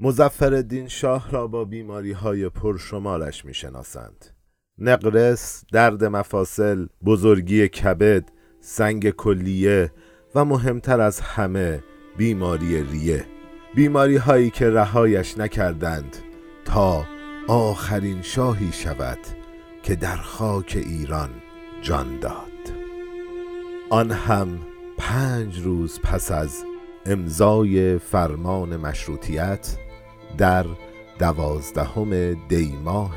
مزفر شاه را با بیماری های پرشمارش می شناسند نقرس، درد مفاصل، بزرگی کبد، سنگ کلیه و مهمتر از همه بیماری ریه. بیماری هایی که رهایش نکردند تا آخرین شاهی شود که در خاک ایران جان داد. آن هم پنج روز پس از امضای فرمان مشروطیت در دوازدهم دی ماه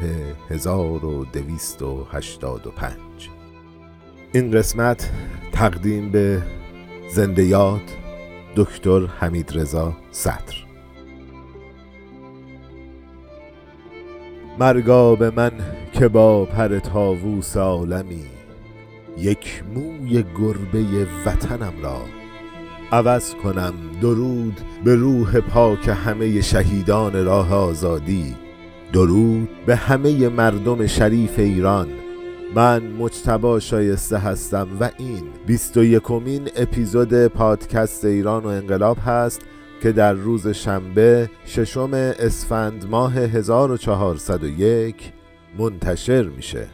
1285 این قسمت تقدیم به زنده یاد دکتر حمید رضا صدر. مرگا به من که با پر تاووس عالمی یک موی گربه وطنم را عوض کنم درود به روح پاک همه شهیدان راه آزادی. درود به همه مردم شریف ایران. من مجتبا شایسته هستم و این بیست و یکمین اپیزود پادکست ایران و انقلاب هست که در روز شنبه ششم اسفند ماه 1401 منتشر میشه.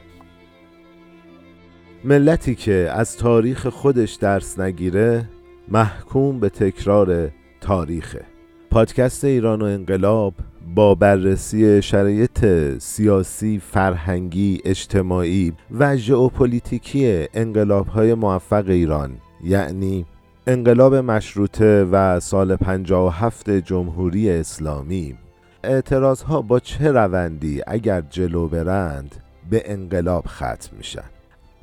ملتی که از تاریخ خودش درس نگیره محکوم به تکرار تاریخه. پادکست ایران و انقلاب با بررسی شرایط سیاسی، فرهنگی، اجتماعی و ژئوپلیتیکی انقلاب های موفق ایران یعنی انقلاب مشروطه و سال 57 جمهوری اسلامی. اعتراض ها با چه روندی اگر جلو برند به انقلاب ختم میشن.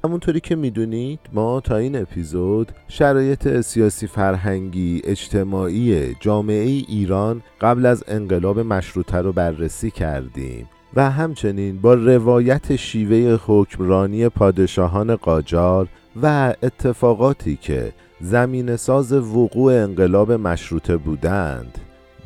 همونطوری که می‌دونید ما تا این اپیزود شرایط سیاسی فرهنگی اجتماعی جامعه ایران قبل از انقلاب مشروطه رو بررسی کردیم و همچنین با روایت شیوه حکمرانی پادشاهان قاجار و اتفاقاتی که زمین ساز وقوع انقلاب مشروطه بودند.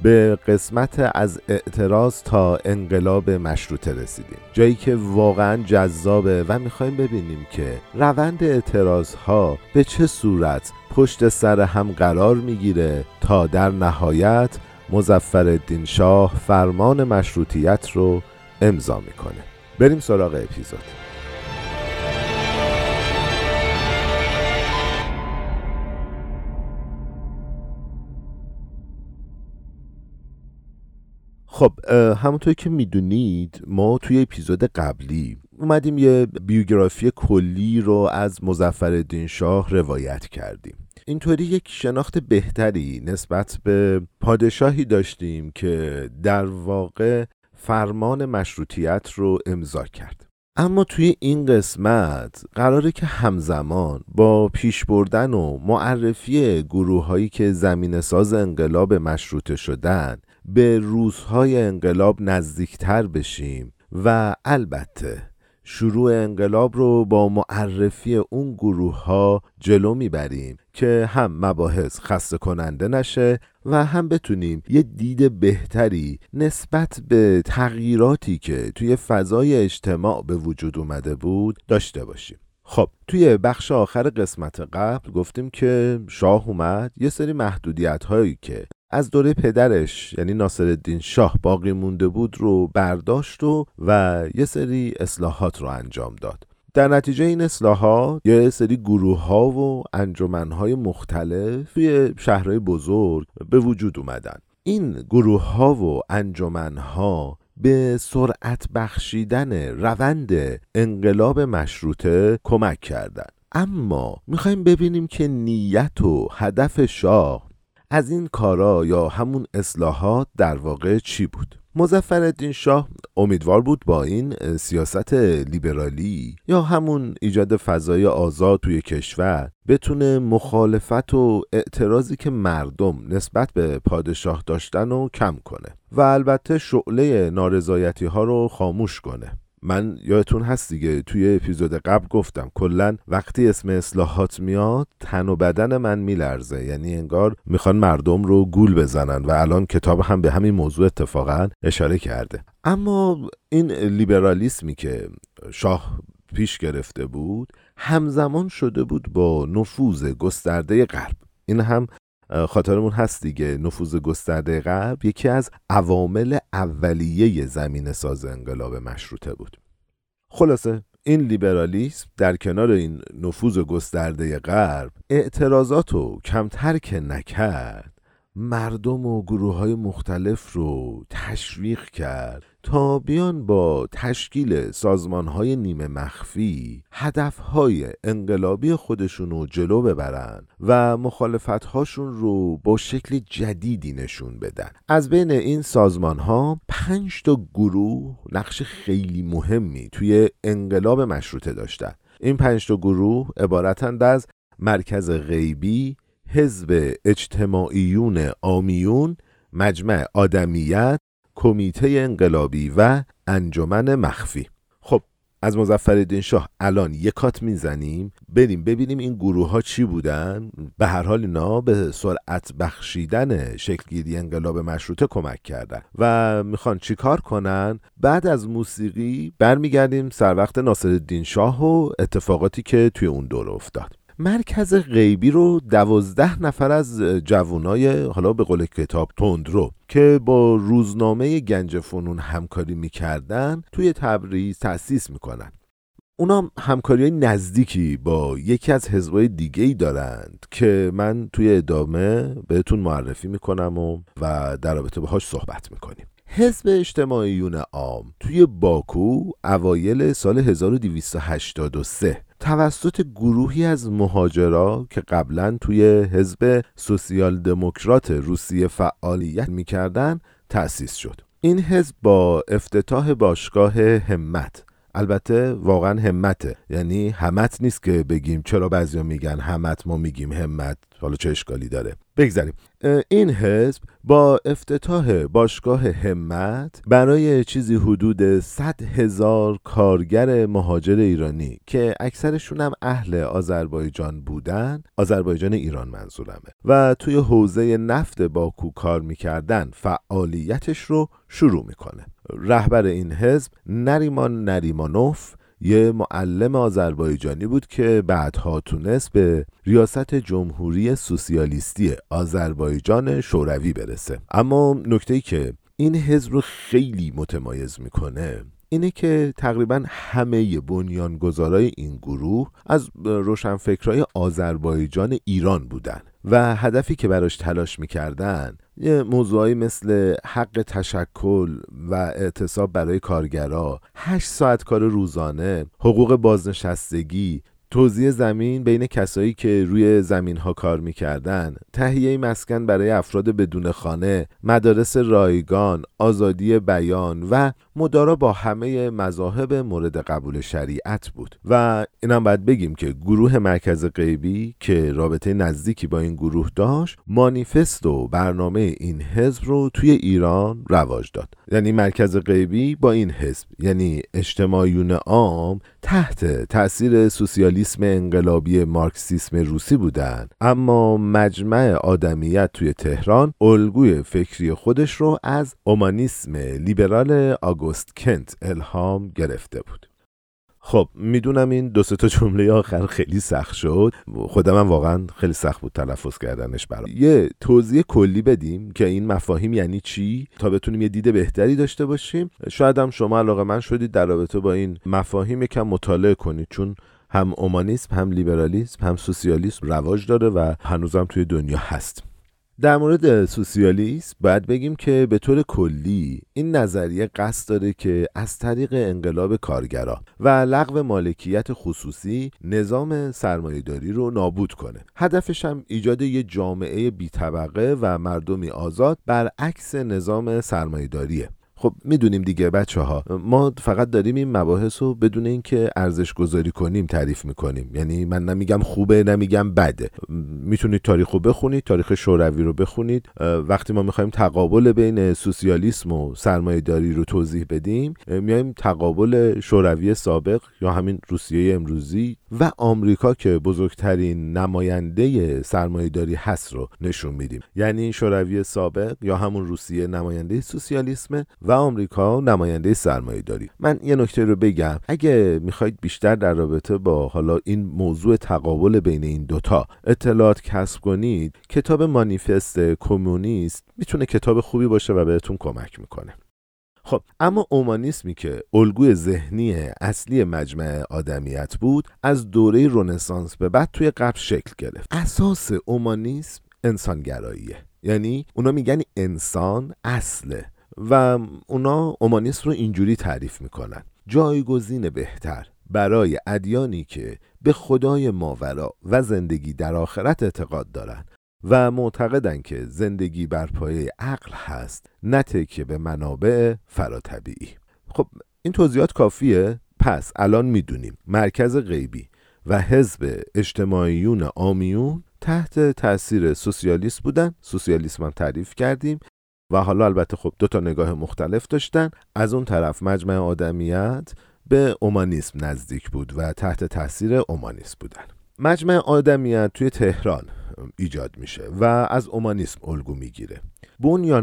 به قسمت از اعتراض تا انقلاب مشروطه رسیدیم. جایی که واقعا جذابه و می‌خوایم ببینیم که روند اعتراض ها به چه صورت پشت سر هم قرار می‌گیره تا در نهایت مزفر شاه فرمان مشروطیت رو امضا می‌کنه. بریم سراغ اپیزود. خب همونطور که می‌دونید ما توی اپیزود قبلی اومدیم یه بیوگرافی کلی رو از مزفر شاه روایت کردیم. اینطوری یک شناخت بهتری نسبت به پادشاهی داشتیم که در واقع فرمان مشروطیت رو امضا کرد. اما توی این قسمت قراره که همزمان با پیش بردن و معرفی گروه هایی که زمین ساز انقلاب مشروطه شدن به روزهای انقلاب نزدیکتر بشیم. و البته شروع انقلاب رو با معرفی اون گروه ها جلو می‌بریم که هم مباحث خسته کننده نشه و هم بتونیم یه دید بهتری نسبت به تغییراتی که توی فضای اجتماع به وجود اومده بود داشته باشیم. خب توی بخش آخر قسمت قبل گفتیم که شاه اومد یه سری محدودیت هایی که از دوره پدرش یعنی ناصرالدین شاه باقی مونده بود رو برداشت و و یه سری اصلاحات رو انجام داد. در نتیجه این اصلاحات یه سری گروه ها و انجمن های مختلف توی شهرهای بزرگ به وجود اومدن. این گروه ها و انجمن ها به سرعت بخشیدن روند انقلاب مشروطه کمک کردند اما می‌خوایم ببینیم که نیت و هدف شاه از این کارا یا همون اصلاحات در واقع چی بود؟ مزفر شاه امیدوار بود با این سیاست لیبرالی یا همون ایجاد فضای آزاد توی کشور بتونه مخالفت و اعتراضی که مردم نسبت به پادشاه داشتن رو کم کنه و البته شعله نارضایتی ها رو خاموش کنه. من یادتون هست دیگه توی اپیزود قبل گفتم کلا وقتی اسم اصلاحات میاد تن و بدن من میلرزه. یعنی انگار می‌خوان مردم رو گول بزنن و الان کتاب هم به همین موضوع اتفاقا اشاره کرده. اما این لیبرالیسمی که شاه پیش گرفته بود همزمان شده بود با نفوذ گسترده غرب. این هم خاطرمون هست دیگه. نفوذ گسترده غرب یکی از عوامل اولیه زمین ساز انقلاب مشروطه بود. خلاصه این لیبرالیسم در کنار این نفوذ گسترده غرب اعتراضات رو کمتر که نکرد مردم و گروه های مختلف رو تشویق کرد. تا بیان با تشکیل سازمان های نیمه مخفی هدف های انقلابی خودشون رو جلو ببرن و مخالفت هاشون رو با شکل جدیدی نشون بدن. از بین این سازمان ها پنج تا گروه نقش خیلی مهمی توی انقلاب مشروطه داشتن. این پنج تا گروه عبارتند از مرکز غیبی حزب اجتماعیون آمیون مجمع آدمیت کمیته انقلابی و انجمن مخفی. خب از مزفر شاه الان یکات می‌زنیم. بریم ببینیم این گروه ها چی بودن. به هر حال اینا به سرعت بخشیدن شکلگیری انقلاب مشروطه کمک کردن. و می‌خوان چیکار کنن؟ بعد از موسیقی برمیگردیم سر وقت ناصر شاه و اتفاقاتی که توی اون دور افتاد. مرکز غیبی رو دوازده نفر از جوانای حالا به قول کتاب تندرو که با روزنامه گنج فنون همکاری می‌کردن توی تبریز تأسیس می‌کنن. اونا همکاری نزدیکی با یکی از حزبای دیگه ای دارند که من توی ادامه بهتون معرفی می‌کنم و, و در رابطه باهاش صحبت می‌کنیم. حزب اجتماعیون عام توی باکو اوایل سال 1283 توسط گروهی از مهاجرا که قبلا توی حزب سوسیال دموکرات روسیه فعالیت می‌کردن تأسیس شد. این حزب با افتتاح باشگاه همت البته واقعا همته یعنی همت نیست که بگیم چرا بعضیا میگن همت ما میگیم همت. حالا چه اشکالی داره. بگذاریم. این حزب با افتتاح باشگاه همت برای چیزی حدود 100 هزار کارگر مهاجر ایرانی که اکثرشون هم اهل آذربایجان بودن آذربایجان ایران منظورمه و توی حوزه نفت باکو کار می‌کردن فعالیتش رو شروع می‌کنه. رهبر این حزب نریمان نریمانوف یه معلم آذربایجانی بود که بعدها تونست به ریاست جمهوری سوسیالیستی آذربایجان شوروی برسه. اما نکته ای که این حزب رو خیلی متمایز می‌کنه اینه که تقریبا همه بنیانگذارای این گروه از روشنفکرای آذربایجان ایران بودن و هدفی که براش تلاش می‌کردن یه موضوعی مثل حق تشکل و اعتصاب برای کارگرا هشت ساعت کار روزانه حقوق بازنشستگی توزیع زمین بین کسایی که روی زمین ها کار می‌کردن تهیه مسکن برای افراد بدون خانه مدارس رایگان آزادی بیان و مدارا با همه مذاهب مورد قبول شریعت بود و اینم باید بگیم که گروه مرکز غیبی که رابطه نزدیکی با این گروه داشت مانیفست و برنامه این حزب رو توی ایران رواج داد. یعنی مرکز غیبی با این حزب یعنی اجتماعیون عام تحت تاثیر سوسیالیسم انقلابی مارکسیسم روسی بودند اما مجمع آدمیت توی تهران الگوی فکری خودش رو از اومانیسم لیبرال آگوست کنت الهام گرفته بود. خب می‌دونم این دو تا جمله آخر خیلی سخت شد. خودم هم واقعا خیلی سخت بود تلفظ کردنش برام. یه توضیح کلی بدیم که این مفاهیم یعنی چی؟ تا بتونیم یه دید بهتری داشته باشیم. شاید هم شما علاقه من شدید در رابطه با این مفاهیم یکم مطالعه کنید چون هم اومانیسم هم لیبرالیسم هم سوسیالیسم رواج داره و هنوزم توی دنیا هست. در مورد سوسیالیسم باید بگیم که به طور کلی این نظریه قصد داره که از طریق انقلاب کارگرا و لغو مالکیت خصوصی نظام سرمایهداری رو نابود کنه. هدفش هم ایجاد یه جامعه بی طبقه و مردمی آزاد برعکس نظام سرمایهداریه. خب می‌دونیم دیگه بچه ها ما فقط داریم این مباحث رو بدون اینکه ارزش گذاری کنیم تعریف می‌کنیم. یعنی من نمیگم خوبه نمیگم بده. می‌تونید تاریخ رو بخونید تاریخ شوروی رو بخونید. وقتی ما می‌خوایم تقابل بین سوسیالیسم و سرمایه داری رو توضیح بدیم میایم تقابل شوروی سابق یا همین روسیه امروزی و آمریکا که بزرگترین نماینده سرمایه داری هست رو نشون میدیم. یعنی شوروی سابق یا همون روسیه نماینده سوسیالیسم و آمریکا نماینده سرمایه داری. من یه نکته رو بگم. اگه می‌خواید بیشتر در رابطه با حالا این موضوع تقابل بین این دوتا اطلاعات کسب کنید کتاب مانیفست کمونیست می‌تونه کتاب خوبی باشه و بهتون کمک می‌کنه. خب اما اومانیسمی که الگوی ذهنی اصلی مجمع آدمیت بود از دوره رونسانس به بعد توی قبل شکل گرفت. اساس اومانیسم انسانگراییه. یعنی اونا میگن انسان اصله. و اونا اومانیسم رو اینجوری تعریف می‌کنن. جایگزین بهتر برای ادیانی که به خدای ماورا و زندگی در آخرت اعتقاد دارند و معتقدن که زندگی بر پایه عقل هست نه که به منابع فراتبیعی. خب این توضیحات کافیه؟ پس الان می‌دونیم. مرکز غیبی و حزب اجتماعیون آمیون تحت تاثیر سوسیالیست بودن. سوسیالیسم هم تعریف کردیم. و حالا البته خب دو تا نگاه مختلف داشتن. از اون طرف مجمع آدمیت به اومانیسم نزدیک بود و تحت تاثیر اومانیسم بودن. مجمع آدمیت توی تهران ایجاد میشه و از اومانیسم الگو می‌گیره.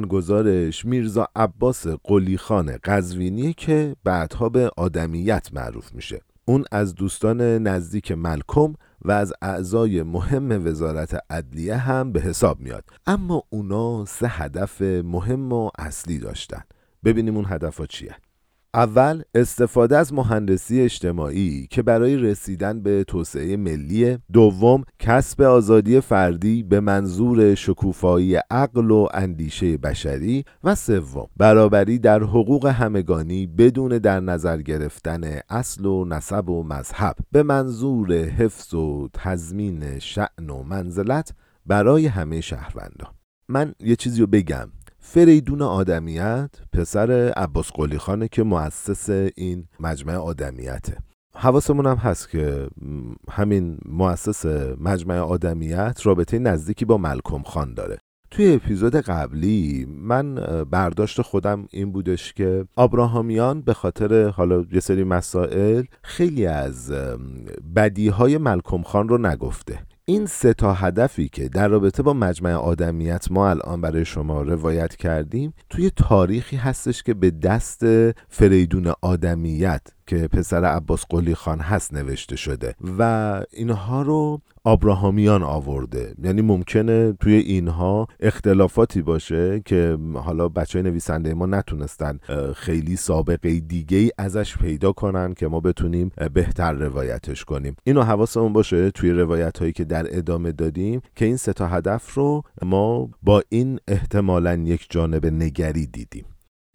گزارش میرزا عباس قلیخان قزوینی که بعدها به آدمیت معروف میشه. اون از دوستان نزدیک ملکم و از اعضای مهم وزارت عدلیه هم به حساب میاد. اما اونا سه هدف مهم و اصلی داشتن. ببینیم اون هدف چیه. اول استفاده از مهندسی اجتماعی که برای رسیدن به توسعه ملی. دوم کسب آزادی فردی به منظور شکوفایی عقل و اندیشه بشری. و سوم برابری در حقوق همگانی بدون در نظر گرفتن اصل و نسب و مذهب. به منظور حفظ و تضمین شعن و منزلت برای همه شهروندان. من یه چیزی رو بگم. فریدون آدمیت پسر عباس قلی خانه که مؤسس این مجمع آدمیته. حواسمون هم هست که همین مؤسس مجمع آدمیت رابطه نزدیکی با ملکم خان داره. توی اپیزود قبلی من برداشت خودم این بودش که آبراهامیان به خاطر حالا یه سری مسائل خیلی از بدیهای ملکم خان رو نگفته. این سه تا هدفی که در رابطه با مجمع آدمیت ما الان برای شما روایت کردیم توی تاریخی هستش که به دست فریدون آدمیت که پسر عباس قلی خان هست نوشته شده. و اینها رو آبراهامیان آورده. یعنی ممکنه توی اینها اختلافاتی باشه که حالا بچه های نویسنده ما نتونستن خیلی سابقه دیگه ای ازش پیدا کنن که ما بتونیم بهتر روایتش کنیم. اینو حواسمون باشه توی روایت هایی که در ادامه دادیم که این سه تا هدف رو ما با این احتمالا یک جانب نگری دیدیم.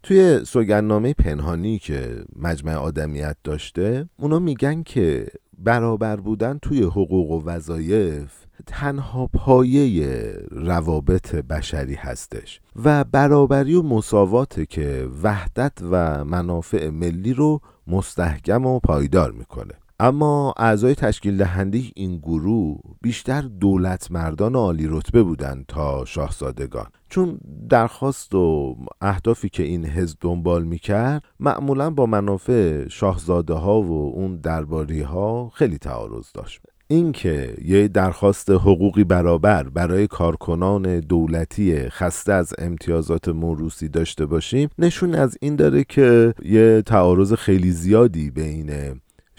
توی سوگنامه پنهانی که مجمع آدمیت داشته اونا میگن که برابر بودن توی حقوق و وظایف تنها پایه روابط بشری هستش و برابری و مساواته که وحدت و منافع ملی رو مستحکم و پایدار می‌کنه. اما اعضای تشکیل دهنده این گروه بیشتر دولت مردان عالی رتبه بودند تا شاهزادگان. چون درخواست و اهدافی که این حزب دنبال می‌کرد معمولا با منافع شاهزاده ها و اون درباری ها خیلی تعارض داشت. اینکه یه درخواست حقوقی برابر برای کارکنان دولتی خسته از امتیازات موروسی داشته باشیم نشون از این داره که یه تعارض خیلی زیادی بین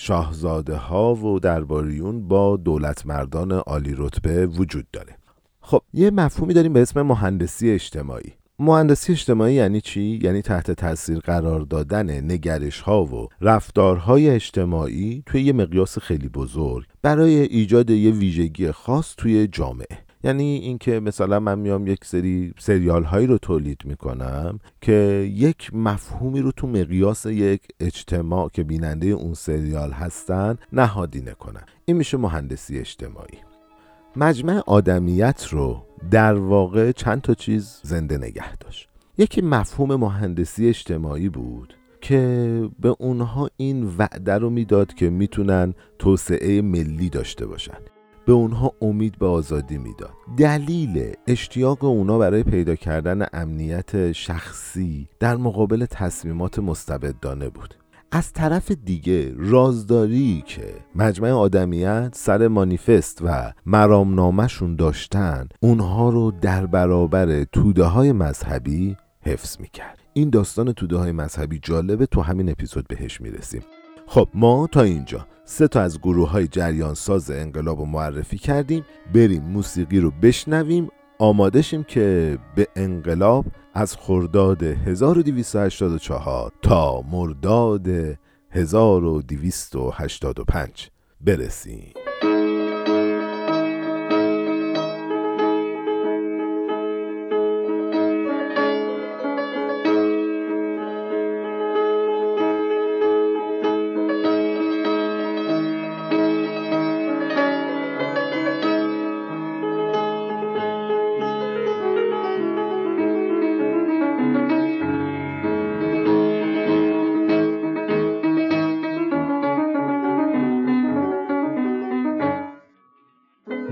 شاهزاده ها و درباریون با دولت مردان عالی رتبه وجود داره. خب یه مفهومی داریم به اسم مهندسی اجتماعی. مهندسی اجتماعی یعنی چی؟ یعنی تحت تاثیر قرار دادن نگرش ها و رفتارهای اجتماعی توی یه مقیاس خیلی بزرگ برای ایجاد یه ویژگی خاص توی جامعه. یعنی اینکه مثلا من میام یک سری سریال هایی رو تولید می‌کنم که یک مفهومی رو تو مقیاس یک اجتماع که بیننده اون سریال هستن نهادینه کنم این میشه مهندسی اجتماعی. مجمع آدمیت رو در واقع چند تا چیز زنده نگه داشت. یکی مفهوم مهندسی اجتماعی بود که به اونها این وعده رو می‌داد که می‌تونن توسعه ملی داشته باشن. به اونها امید به آزادی می‌داد. دلیل اشتیاق اونا برای پیدا کردن امنیت شخصی در مقابل تصمیمات مستبدانه بود. از طرف دیگه رازداری که مجمع آدمیت سر مانیفست و مرامنامهشون داشتن اونها رو در برابر توده های مذهبی حفظ می‌کرد. این داستان توده های مذهبی جالبه تو همین اپیزود بهش می‌رسیم. خب ما تا اینجا. سه تا از گروه های جریان ساز انقلاب رو معرفی کردیم. بریم موسیقی رو بشنویم. آمادشیم که به انقلاب از خرداد 1284 تا مرداد 1285 برسیم.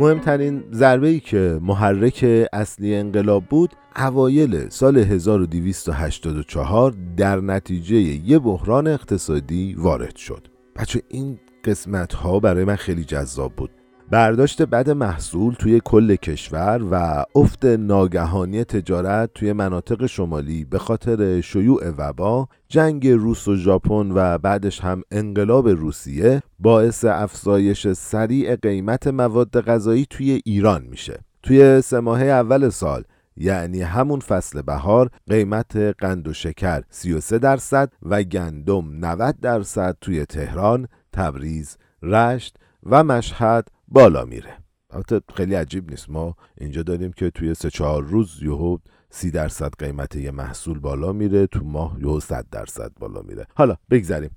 مهمترین ضربه ای که محرک اصلی انقلاب بود اوایل سال 1284 در نتیجه یه بحران اقتصادی وارد شد. بچه این قسمت ها برای من خیلی جذاب بود. برداشت بد محصول توی کل کشور و افت ناگهانی تجارت توی مناطق شمالی به خاطر شیوع وبا جنگ روس و ژاپن و بعدش هم انقلاب روسیه باعث افزایش سریع قیمت مواد غذایی توی ایران میشه. توی سه اول سال یعنی همون فصل بهار قیمت قند و شکر 33 درصد و گندم 90 درصد توی تهران، تبریز، رشت و مشهد بالا میره. البته خیلی عجیب نیست. ما اینجا داریم که توی سه چهار روز یهو سی درصد قیمت یه محصول بالا میره تو ماه یهو صد درصد بالا میره. حالا بگذریم.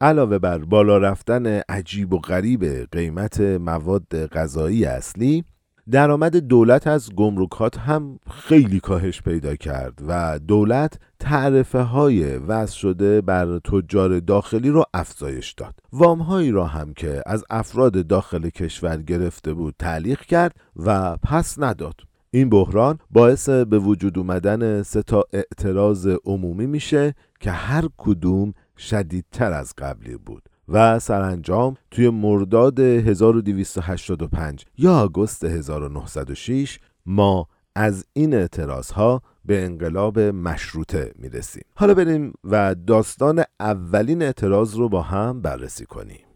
علاوه بر بالا رفتن عجیب و غریب قیمت مواد غذایی اصلی درآمد دولت از گمرکات هم خیلی کاهش پیدا کرد و دولت تعرفه های وضع شده بر تجار داخلی رو افزایش داد. وام هایی را هم که از افراد داخل کشور گرفته بود تعلیق کرد و پس نداد. این بحران باعث به وجود اومدن سه تا اعتراض عمومی میشه که هر کدوم شدیدتر از قبلی بود. و سرانجام توی مرداد 1285 یا آگوست 1906 ما از این اعتراض ها به انقلاب مشروطه می‌رسیم. حالا بریم و داستان اولین اعتراض رو با هم بررسی کنیم.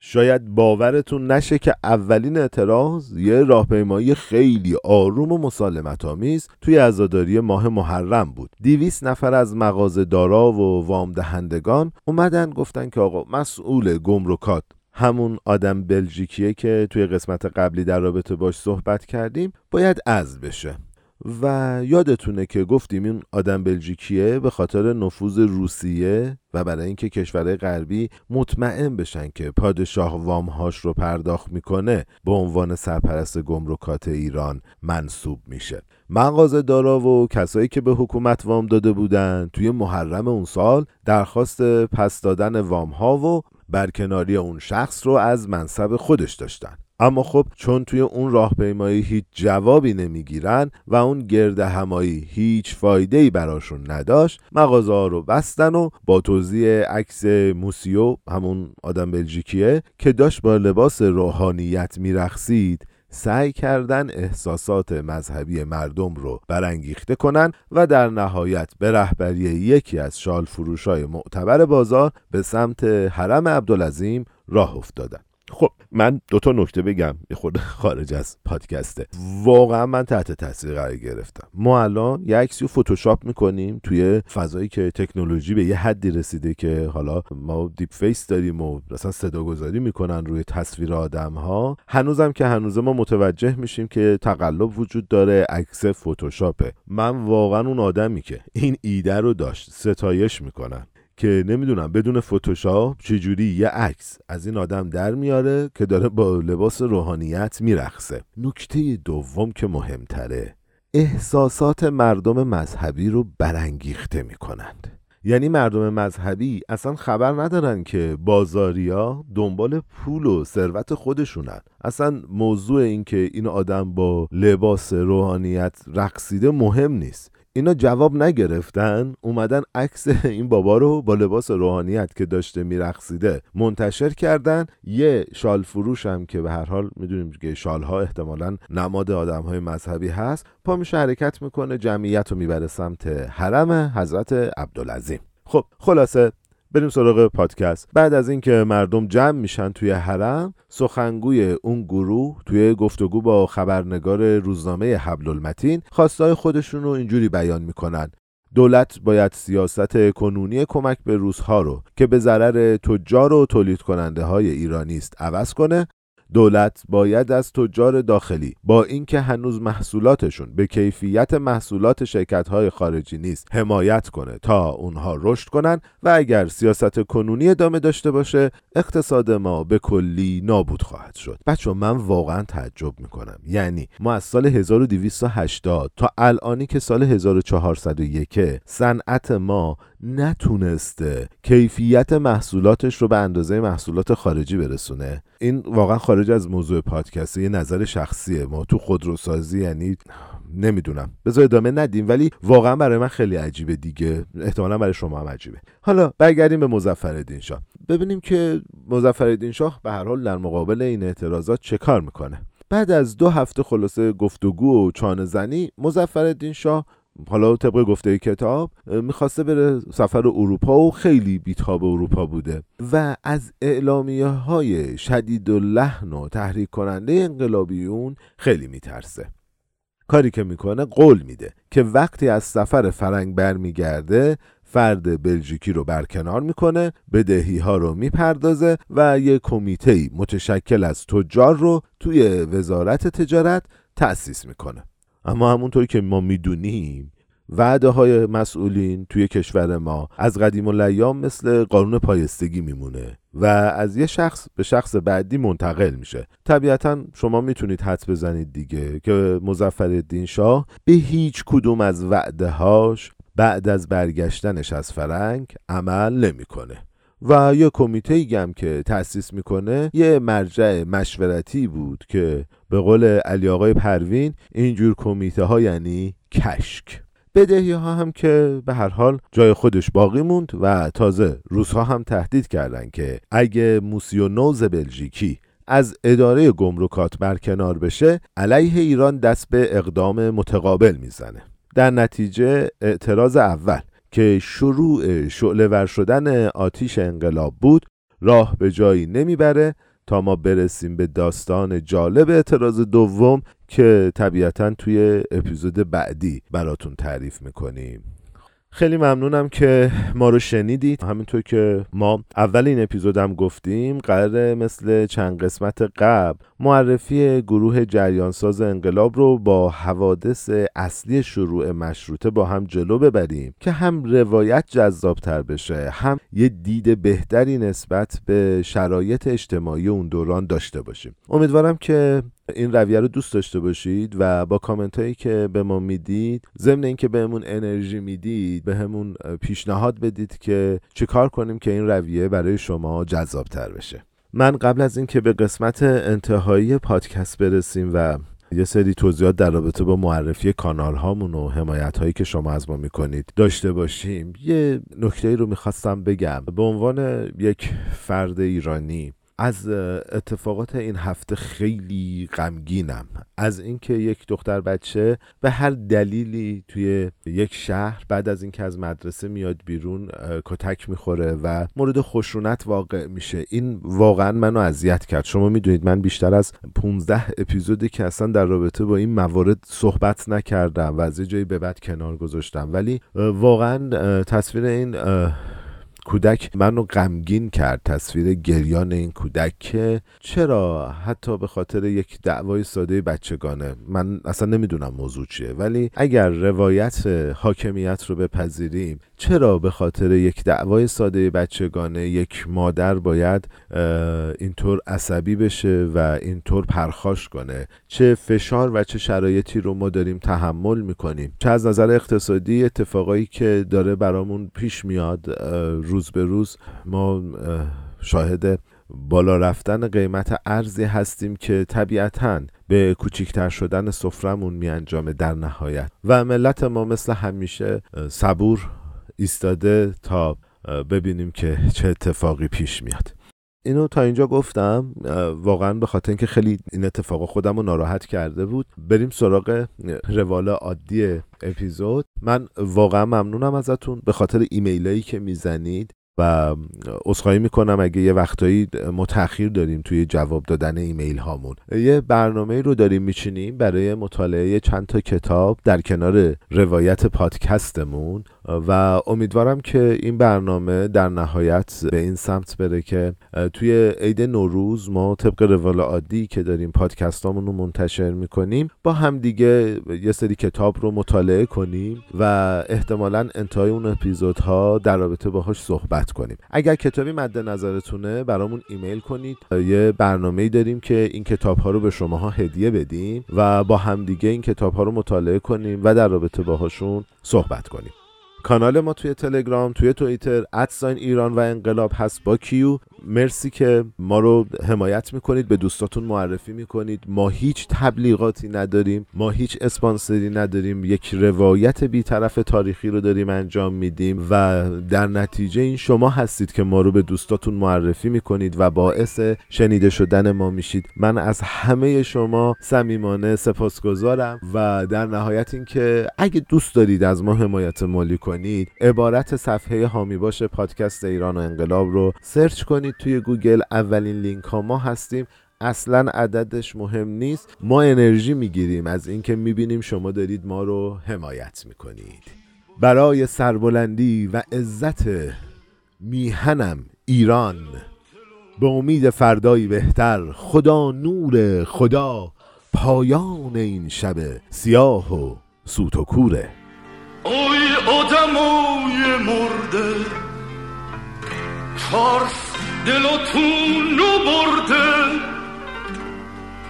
شاید باورتون نشه که اولین اعتراض یه راهپیمایی خیلی آروم و مسالمت آمیز توی عزاداری ماه محرم بود. دیویس نفر از مغازه دارا و وام دهندگان اومدن گفتن که آقا مسئول گمرکات همون آدم بلژیکیه که توی قسمت قبلی در رابطه باش صحبت کردیم باید از بشه. و یادتونه که گفتیم این آدم بلژیکیه به خاطر نفوذ روسیه و برای اینکه کشورهای غربی مطمئن بشن که پادشاه وامهاش رو پرداخت می‌کنه به عنوان سرپرست گمرکات ایران منصوب میشه. مغازه دارا و کسایی که به حکومت وام داده بودن توی محرم اون سال درخواست پس دادن وام ها و برکناری اون شخص رو از منصب خودش داشتن. اما خب چون توی اون راهپیمایی هیچ جوابی نمی‌گیرن و اون گرد همایی هیچ فایده ای براشون نداشت مغازه ها رو بستن و با توضیح عکس موسیو همون آدم بلژیکیه که داشت با لباس روحانیت میرخسید سعی کردن احساسات مذهبی مردم رو برانگیخته کنن و در نهایت به رهبری یکی از شال فروش های معتبر بازار به سمت حرم عبدالعظیم راه افتادن. خب من دو تا نکته بگم یه خورده خارج از پادکسته. واقعا من تحت تاثیر قرار گرفتم. ما الان یه عکسی رو فتوشاپ می‌کنیم توی فضایی که تکنولوژی به یه حدی رسیده که حالا ما deep fake داریم و مثلا صدا گذاری می‌کنن روی تصویر آدم ها هنوزم که هنوز ما متوجه میشیم که تقلب وجود داره عکس فتوشاپه من واقعا اون آدمی که این ایده رو داشت ستایش می‌کنم. که نمی‌دونم بدون فتوشاپ چجوری یه عکس از این آدم در میاره که داره با لباس روحانیت میرخصه نکته دوم که مهمتره احساسات مردم مذهبی رو برانگیخته می‌کنند. یعنی مردم مذهبی اصلا خبر ندارن که بازاریا دنبال پول و ثروت خودشونن. اصلا موضوع این که این آدم با لباس روحانیت رقصیده مهم نیست. اینا جواب نگرفتن اومدن عکس این بابا رو با لباس روحانیت که داشته میرقصیده منتشر کردن. یه شال فروش هم که به هر حال می‌دونیم که شالها احتمالا نماد آدم های مذهبی هست پا میشه حرکت می‌کنه جمعیت رو می‌بره سمت حرم حضرت عبدالعظیم. خب خلاصه بریم سراغ پادکست. بعد از اینکه مردم جمع میشن توی حرم سخنگوی اون گروه توی گفتگو با خبرنگار روزنامه حبل المتین خواستای خودشون رو اینجوری بیان می‌کنن. دولت باید سیاست کنونی کمک به روزها رو که به ضرر تجار و تولید کننده های ایرانی است عوض کنه دولت باید از تجار داخلی با اینکه هنوز محصولاتشون به کیفیت محصولات شرکت های خارجی نیست حمایت کنه تا اونها رشد کنن و اگر سیاست کنونی ادامه داشته باشه اقتصاد ما به کلی نابود خواهد شد. بچه من واقعا تعجب می‌کنم. یعنی ما از سال 1280 تا الانی که سال 1401 صنعت ما نتونسته کیفیت محصولاتش رو به اندازه محصولات خارجی برسونه این واقعا خارج از موضوع پادکست یه نظر شخصیه. ما تو خودروسازی یعنی نمی‌دونم. بذار ادامه ندیم ولی واقعا برای من خیلی عجیبه دیگه. احتمالا برای شما هم عجیبه. حالا برگردیم به مظفرالدین شاه. ببینیم که مظفرالدین شاه به هر حال در مقابل این اعتراضات چه کار می‌کنه. بعد از دو هفته خلاصه گفتگو و چانه زنی مظفرالدین شاه حالا طبق گفته کتاب می‌خواسته بره سفر اروپا و خیلی بیتاب اروپا بوده و از اعلامیه های شدید و لحن و تحریک کننده انقلابیون خیلی میترسه. کاری که می‌کنه قول میده که وقتی از سفر فرنگ برمیگرده فرد بلژیکی رو برکنار می‌کنه بدهی ها رو می‌پردازه و یه کمیته متشکل از تجار رو توی وزارت تجارت تأسیس می‌کنه. اما همونطور که ما می‌دونیم وعده های مسئولین توی کشور ما از قدیم الایام مثل قانون پایستگی میمونه و از یه شخص به شخص بعدی منتقل میشه. طبیعتا شما می‌تونید حد بزنید دیگه که مزفر شاه به هیچ کدوم از وعده هاش بعد از برگشتنش از فرنگ عمل نمی‌کنه. و یه کمیته هم که تأسیس می‌کنه یه مرجع مشورتی بود که به قول علی آقای پروین اینجور کمیته ها یعنی کشک. بدهی ها هم که به هر حال جای خودش باقی موند و تازه روزها هم تهدید کردند که اگه موسیونوز بلژیکی از اداره گمرکات برکنار بشه علیه ایران دست به اقدام متقابل می‌زنه. در نتیجه اعتراض اول که شروع شعله ور شدن آتیش انقلاب بود راه به جایی نمی‌بره تا ما برسیم به داستان جالب اعتراض دوم که طبیعتا توی اپیزود بعدی براتون تعریف می‌کنیم. خیلی ممنونم که ما رو شنیدید. همینطور که ما اول این اپیزودم گفتیم قرار مثل چند قسمت قبل معرفی گروه جریانساز انقلاب رو با حوادث اصلی شروع مشروطه با هم جلو ببریم که هم روایت جذابتر بشه هم یه دید بهتری نسبت به شرایط اجتماعی اون دوران داشته باشیم. امیدوارم که این رویه رو دوست داشته باشید و با کامنت هایی که به ما می‌دید ضمن اینکه بهمون انرژی می‌دید به همون پیشنهاد بدید که چه کار کنیم که این رویه برای شما جذابتر بشه. من قبل از اینکه به قسمت انتهایی پادکست برسیم و یه سری توضیحات در رابطه با معرفی کانال هامون و حمایت هایی که شما از ما می‌کنید داشته باشیم یه نکته رو می‌خواستم بگم. به عنوان یک فرد ایرانی از اتفاقات این هفته خیلی غمگینم. از اینکه یک دختر بچه به هر دلیلی توی یک شهر بعد از اینکه از مدرسه میاد بیرون کتک می‌خوره و مورد خشونت واقع میشه. این واقعا منو اذیت کرد. شما می‌دونید من بیشتر از 15 اپیزودی که اصلا در رابطه با این موارد صحبت نکردم و از جایی به بعد کنار گذاشتم. ولی واقعا تصویر این کودک منو غمگین کرد تصویر گریان این کودک که چرا حتی به خاطر یک دعوای ساده بچگانه. من اصلا نمی‌دونم موضوع چیه ولی اگر روایت حاکمیت رو بپذیریم چرا به خاطر یک دعوای ساده بچگانه یک مادر باید اینطور عصبی بشه و اینطور پرخاش کنه؟ چه فشار و چه شرایطی رو ما داریم تحمل می‌کنیم؟ چه از نظر اقتصادی اتفاقایی که داره برامون پیش میاد روز به روز ما شاهد بالا رفتن قیمت ارزی هستیم که طبیعتا به کوچیکتر شدن سفرمون می انجامه در نهایت. و ملت ما مثل همیشه صبور ایستاده تا ببینیم که چه اتفاقی پیش میاد. اینو تا اینجا گفتم واقعا به خاطر اینکه خیلی این اتفاق خودم رو ناراحت کرده بود. بریم سراغ روال عادی اپیزود. من واقعا ممنونم ازتون به خاطر ایمیلایی که می‌زنید و عذرخواهی می‌کنم اگه یه وقتایی متأخیر داریم توی جواب دادن ایمیل هامون. یه برنامه رو داریم میچینیم برای مطالعه چند تا کتاب در کنار روایت پادکستمون. و امیدوارم که این برنامه در نهایت به این سمت بره که توی عید نوروز ما طبق روال عادی که داریم پادکستامون رو منتشر می‌کنیم با همدیگه یه سری کتاب رو مطالعه کنیم و احتمالا انتهای اون اپیزودها در رابطه باهاش صحبت کنیم. اگر کتابی مد نظرتونه برامون ایمیل کنید. یه برنامه داریم که این کتاب ها رو به شماها هدیه بدیم و با همدیگه این کتاب ها رو مطالعه کنیم و در رابطه باهاشون صحبت کنیم. کانال ما توی تلگرام توی توییتر ادساین ایران و انقلاب هست با کیو. مرسی که ما رو حمایت می‌کنید به دوستاتون معرفی می‌کنید. ما هیچ تبلیغاتی نداریم ما هیچ اسپانسری نداریم. یک روایت بیطرف تاریخی رو داریم انجام میدیم و در نتیجه این شما هستید که ما رو به دوستاتون معرفی می‌کنید و باعث شنیده شدن ما میشید. من از همه شما صمیمانه سپاسگزارم و در نهایت اینکه اگه دوست دارید از ما حمایت مالی کنید عبارت صفحه حامی باش پادکست ایران و انقلاب رو search کنید. توی گوگل اولین لینک ها ما هستیم. اصلا عددش مهم نیست. ما انرژی می‌گیریم. از اینکه می‌بینیم شما دارید ما رو حمایت می‌کنید. برای سربلندی و عزت میهنم ایران به امید فردایی بهتر خدا نور خدا پایان این شب سیاه و سوت و کوره. اوی آدمای مرده دلاتون رو برده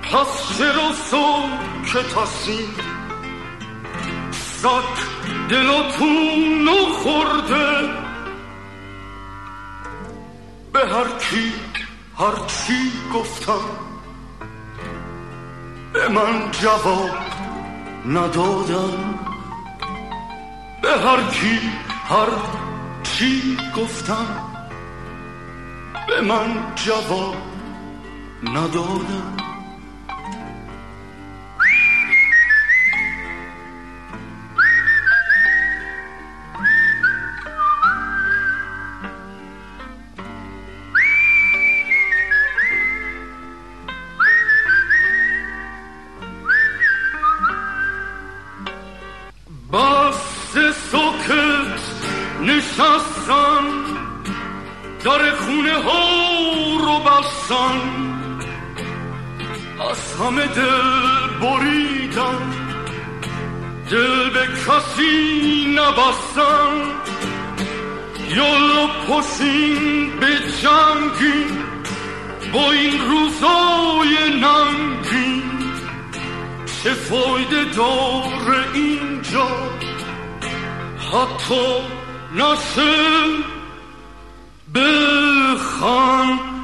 پس چرا که تاسین سک دلاتون رو خورده به هر کی هر چی گفتم به من جواب ندادم به هر کی هر چی گفتم به من جواب ندادم همه دل بریدم. دل به کسی نبستم. یالا پسین به جنگی با این روزای ننگی چه فایده داره اینجا؟ حتی نشه بخندی